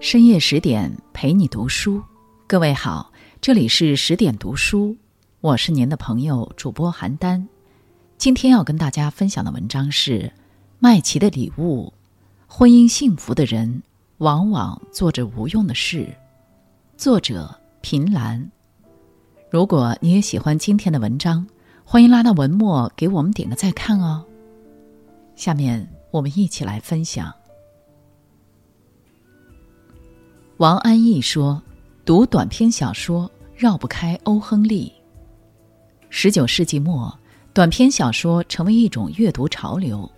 深夜十点陪你读书，各位好，这里是十点读书，我是您的朋友主播邯郸。今天要跟大家分享的文章是《麦琪的礼物》，婚姻幸福的人往往做着无用的事。作者平兰。如果你也喜欢今天的文章，欢迎拉到文末给我们点个再看哦。下面我们一起来分享。王安忆说：“读短篇小说绕不开欧亨利。”十九世纪末，短篇小说成为一种阅读潮流，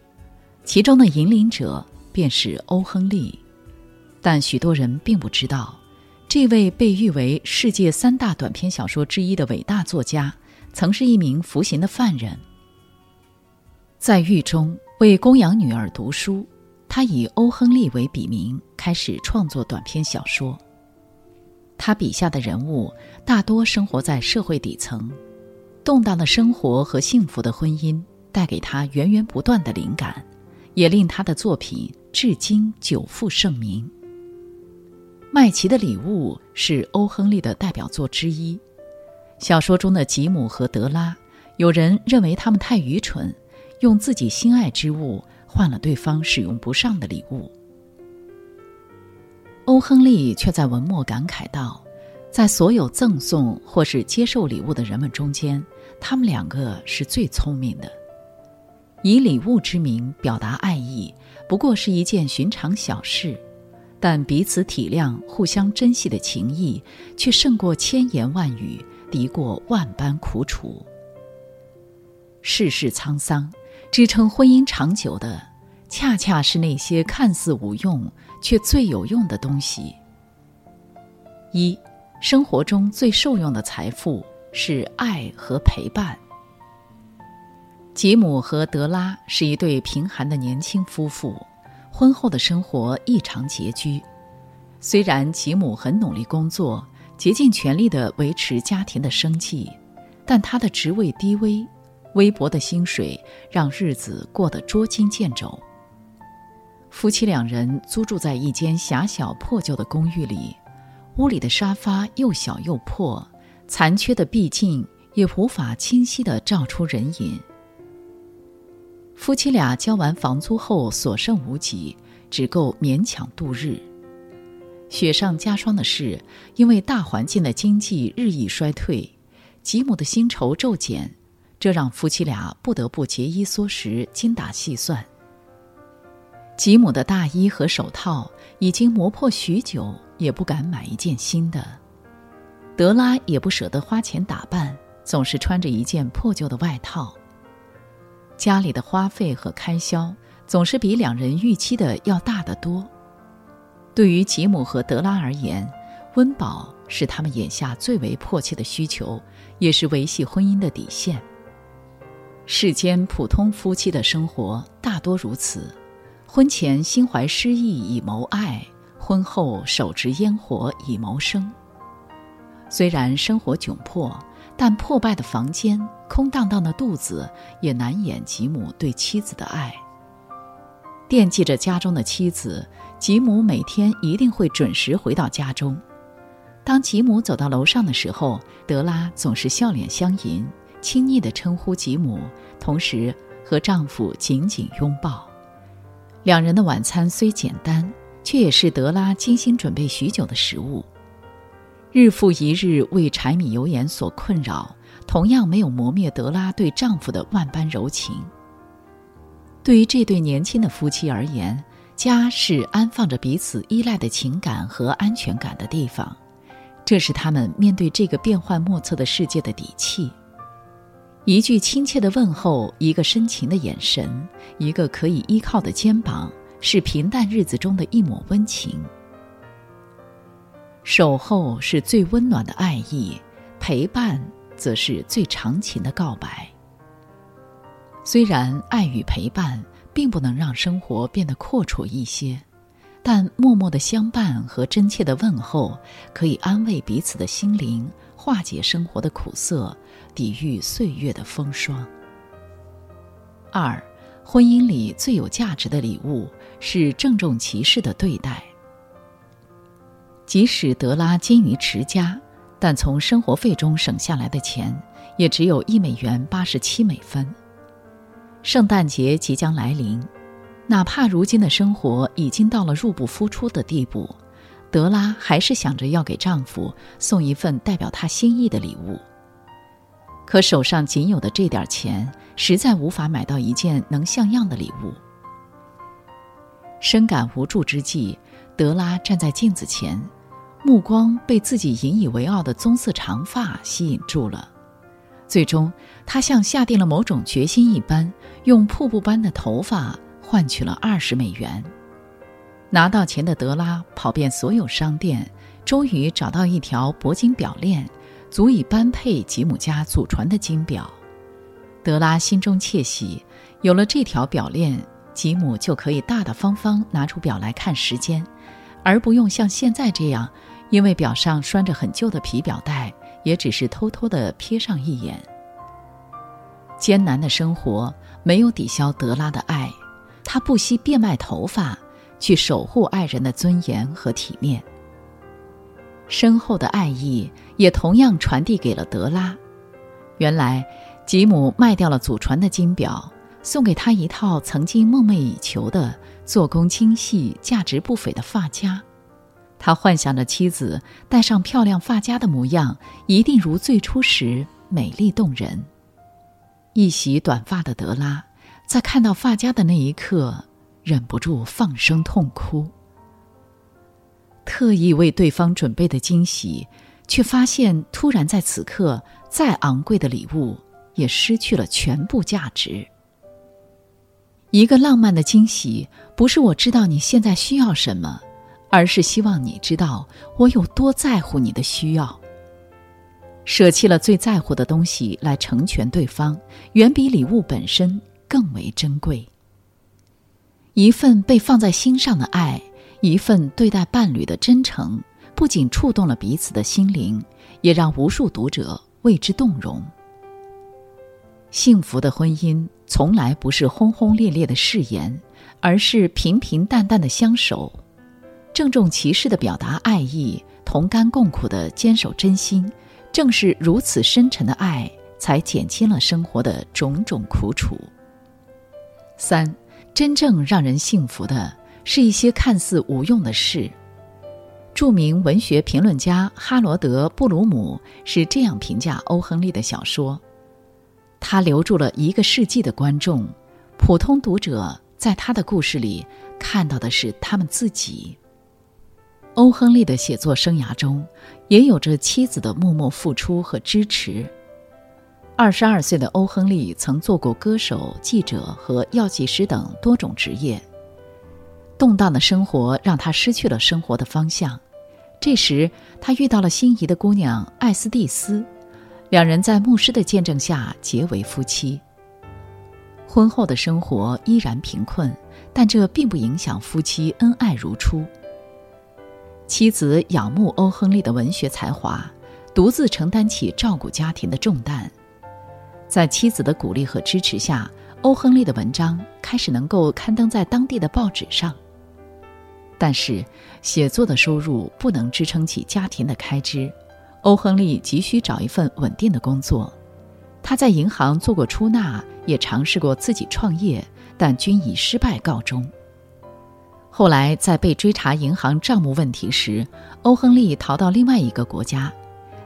其中的引领者便是欧亨利。但许多人并不知道，这位被誉为世界三大短篇小说之一的伟大作家，曾是一名服刑的犯人。在狱中为供养女儿读书。他以欧亨利为笔名，开始创作短篇小说。他笔下的人物大多生活在社会底层，动荡的生活和幸福的婚姻带给他源源不断的灵感，也令他的作品至今久负盛名。《麦琪的礼物》是欧亨利的代表作之一。小说中的吉姆和德拉，有人认为他们太愚蠢，用自己心爱之物。换了对方使用不上的礼物，欧亨利却在文末感慨道：“在所有赠送或是接受礼物的人们中间，他们两个是最聪明的。以礼物之名表达爱意，不过是一件寻常小事，但彼此体谅、互相珍惜的情谊，却胜过千言万语，敌过万般苦楚。世事沧桑。”支撑婚姻长久的，恰恰是那些看似无用却最有用的东西。一，生活中最受用的财富是爱和陪伴。吉姆和德拉是一对贫寒的年轻夫妇，婚后的生活异常拮据。虽然吉姆很努力工作，竭尽全力的维持家庭的生计，但他的职位低微。微薄的薪水让日子过得捉襟见肘。夫妻两人租住在一间狭小破旧的公寓里，屋里的沙发又小又破，残缺的壁镜也无法清晰地照出人影。夫妻俩交完房租后所剩无几，只够勉强度日。雪上加霜的是，因为大环境的经济日益衰退，吉姆的薪酬骤减。这让夫妻俩不得不节衣缩食、精打细算。吉姆的大衣和手套已经磨破许久，也不敢买一件新的。德拉也不舍得花钱打扮，总是穿着一件破旧的外套。家里的花费和开销总是比两人预期的要大得多。对于吉姆和德拉而言，温饱是他们眼下最为迫切的需求，也是维系婚姻的底线。世间普通夫妻的生活大多如此：婚前心怀诗意以谋爱，婚后手执烟火以谋生。虽然生活窘迫，但破败的房间、空荡荡的肚子也难掩吉姆对妻子的爱。惦记着家中的妻子，吉姆每天一定会准时回到家中。当吉姆走到楼上的时候，德拉总是笑脸相迎。亲昵地称呼吉姆，同时和丈夫紧紧拥抱。两人的晚餐虽简单，却也是德拉精心准备许久的食物。日复一日为柴米油盐所困扰，同样没有磨灭德拉对丈夫的万般柔情。对于这对年轻的夫妻而言，家是安放着彼此依赖的情感和安全感的地方，这是他们面对这个变幻莫测的世界的底气。一句亲切的问候，一个深情的眼神，一个可以依靠的肩膀，是平淡日子中的一抹温情。守候是最温暖的爱意，陪伴则是最长情的告白。虽然爱与陪伴并不能让生活变得阔绰一些，但默默的相伴和真切的问候，可以安慰彼此的心灵。化解生活的苦涩，抵御岁月的风霜。二，婚姻里最有价值的礼物是郑重其事的对待。即使德拉精于持家，但从生活费中省下来的钱也只有一美元八十七美分。圣诞节即将来临，哪怕如今的生活已经到了入不敷出的地步，德拉还是想着要给丈夫送一份代表她心意的礼物。可手上仅有的这点钱，实在无法买到一件能像样的礼物。深感无助之际，德拉站在镜子前，目光被自己引以为傲的棕色长发吸引住了。最终，她像下定了某种决心一般，用瀑布般的头发换取了二十美元。拿到钱的德拉跑遍所有商店，终于找到一条铂金表链。足以般配吉姆家祖传的金表，德拉心中窃喜。有了这条表链，吉姆就可以大大方方拿出表来看时间，而不用像现在这样，因为表上拴着很旧的皮表带，也只是偷偷地瞥上一眼。艰难的生活没有抵消德拉的爱，他不惜变卖头发，去守护爱人的尊严和体面。深厚的爱意也同样传递给了德拉。原来，吉姆卖掉了祖传的金表，送给他一套曾经梦寐以求的、做工精细、价值不菲的发夹。他幻想着妻子戴上漂亮发夹的模样，一定如最初时美丽动人。一袭短发的德拉，在看到发夹的那一刻，忍不住放声痛哭。特意为对方准备的惊喜，却发现突然在此刻，再昂贵的礼物也失去了全部价值。一个浪漫的惊喜，不是我知道你现在需要什么，而是希望你知道我有多在乎你的需要。舍弃了最在乎的东西来成全对方，远比礼物本身更为珍贵。一份被放在心上的爱。一份对待伴侣的真诚，不仅触动了彼此的心灵，也让无数读者为之动容。幸福的婚姻从来不是轰轰烈烈的誓言，而是平平淡淡的相守，郑重其事的表达爱意，同甘共苦的坚守真心。正是如此深沉的爱，才减轻了生活的种种苦楚。三，真正让人幸福的。是一些看似无用的事。著名文学评论家哈罗德·布鲁姆是这样评价欧·亨利的小说：他留住了一个世纪的观众，普通读者在他的故事里看到的是他们自己。欧·亨利的写作生涯中，也有着妻子的默默付出和支持。二十二岁的欧·亨利曾做过歌手、记者和药剂师等多种职业。动荡的生活让他失去了生活的方向。这时，他遇到了心仪的姑娘艾斯蒂斯，两人在牧师的见证下结为夫妻。婚后的生活依然贫困，但这并不影响夫妻恩爱如初。妻子仰慕欧·亨利的文学才华，独自承担起照顾家庭的重担。在妻子的鼓励和支持下，欧·亨利的文章开始能够刊登在当地的报纸上。但是，写作的收入不能支撑起家庭的开支，欧亨利急需找一份稳定的工作。他在银行做过出纳，也尝试过自己创业，但均以失败告终。后来，在被追查银行账目问题时，欧亨利逃到另外一个国家。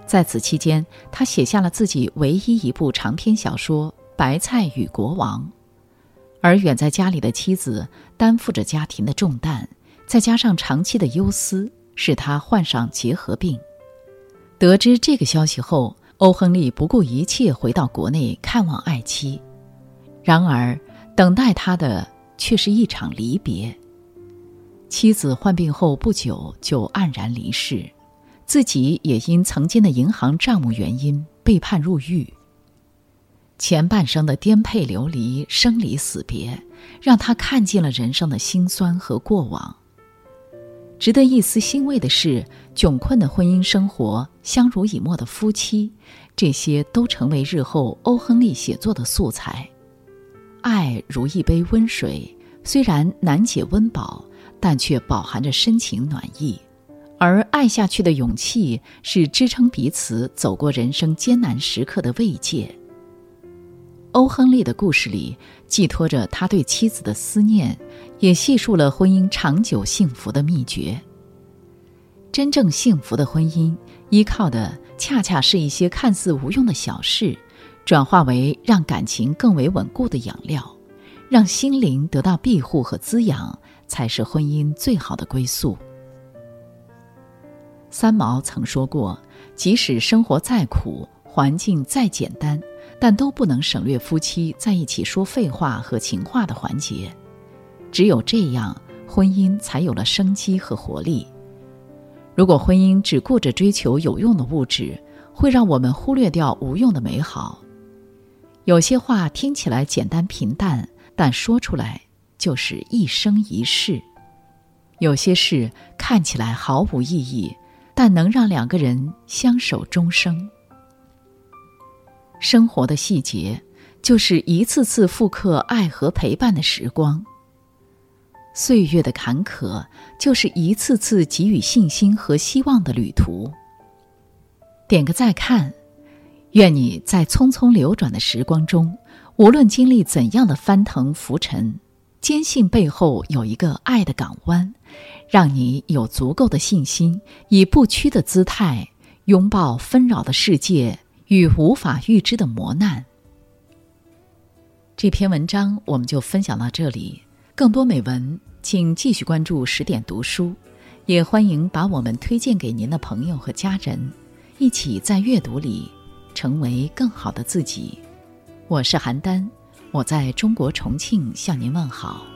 在此期间，他写下了自己唯一一部长篇小说《白菜与国王》。而远在家里的妻子担负着家庭的重担。再加上长期的忧思，使他患上结核病。得知这个消息后，欧亨利不顾一切回到国内看望爱妻。然而，等待他的却是一场离别。妻子患病后不久就黯然离世，自己也因曾经的银行账目原因被判入狱。前半生的颠沛流离、生离死别，让他看尽了人生的辛酸和过往。值得一丝欣慰的是，窘困的婚姻生活、相濡以沫的夫妻，这些都成为日后欧亨利写作的素材。爱如一杯温水，虽然难解温饱，但却饱含着深情暖意。而爱下去的勇气，是支撑彼此走过人生艰难时刻的慰藉。欧·亨利的故事里，寄托着他对妻子的思念，也细述了婚姻长久幸福的秘诀。真正幸福的婚姻，依靠的恰恰是一些看似无用的小事，转化为让感情更为稳固的养料，让心灵得到庇护和滋养，才是婚姻最好的归宿。三毛曾说过：“即使生活再苦，环境再简单，但都不能省略夫妻在一起说废话和情话的环节。只有这样，婚姻才有了生机和活力。如果婚姻只顾着追求有用的物质，会让我们忽略掉无用的美好。有些话听起来简单平淡，但说出来就是一生一世；有些事看起来毫无意义。”但能让两个人相守终生。生活的细节，就是一次次复刻爱和陪伴的时光。岁月的坎坷，就是一次次给予信心和希望的旅途。点个再看，愿你在匆匆流转的时光中，无论经历怎样的翻腾浮沉。坚信背后有一个爱的港湾，让你有足够的信心，以不屈的姿态拥抱纷扰的世界与无法预知的磨难。这篇文章我们就分享到这里，更多美文请继续关注十点读书，也欢迎把我们推荐给您的朋友和家人，一起在阅读里成为更好的自己。我是邯郸。我在中国重庆向您问好。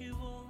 you want.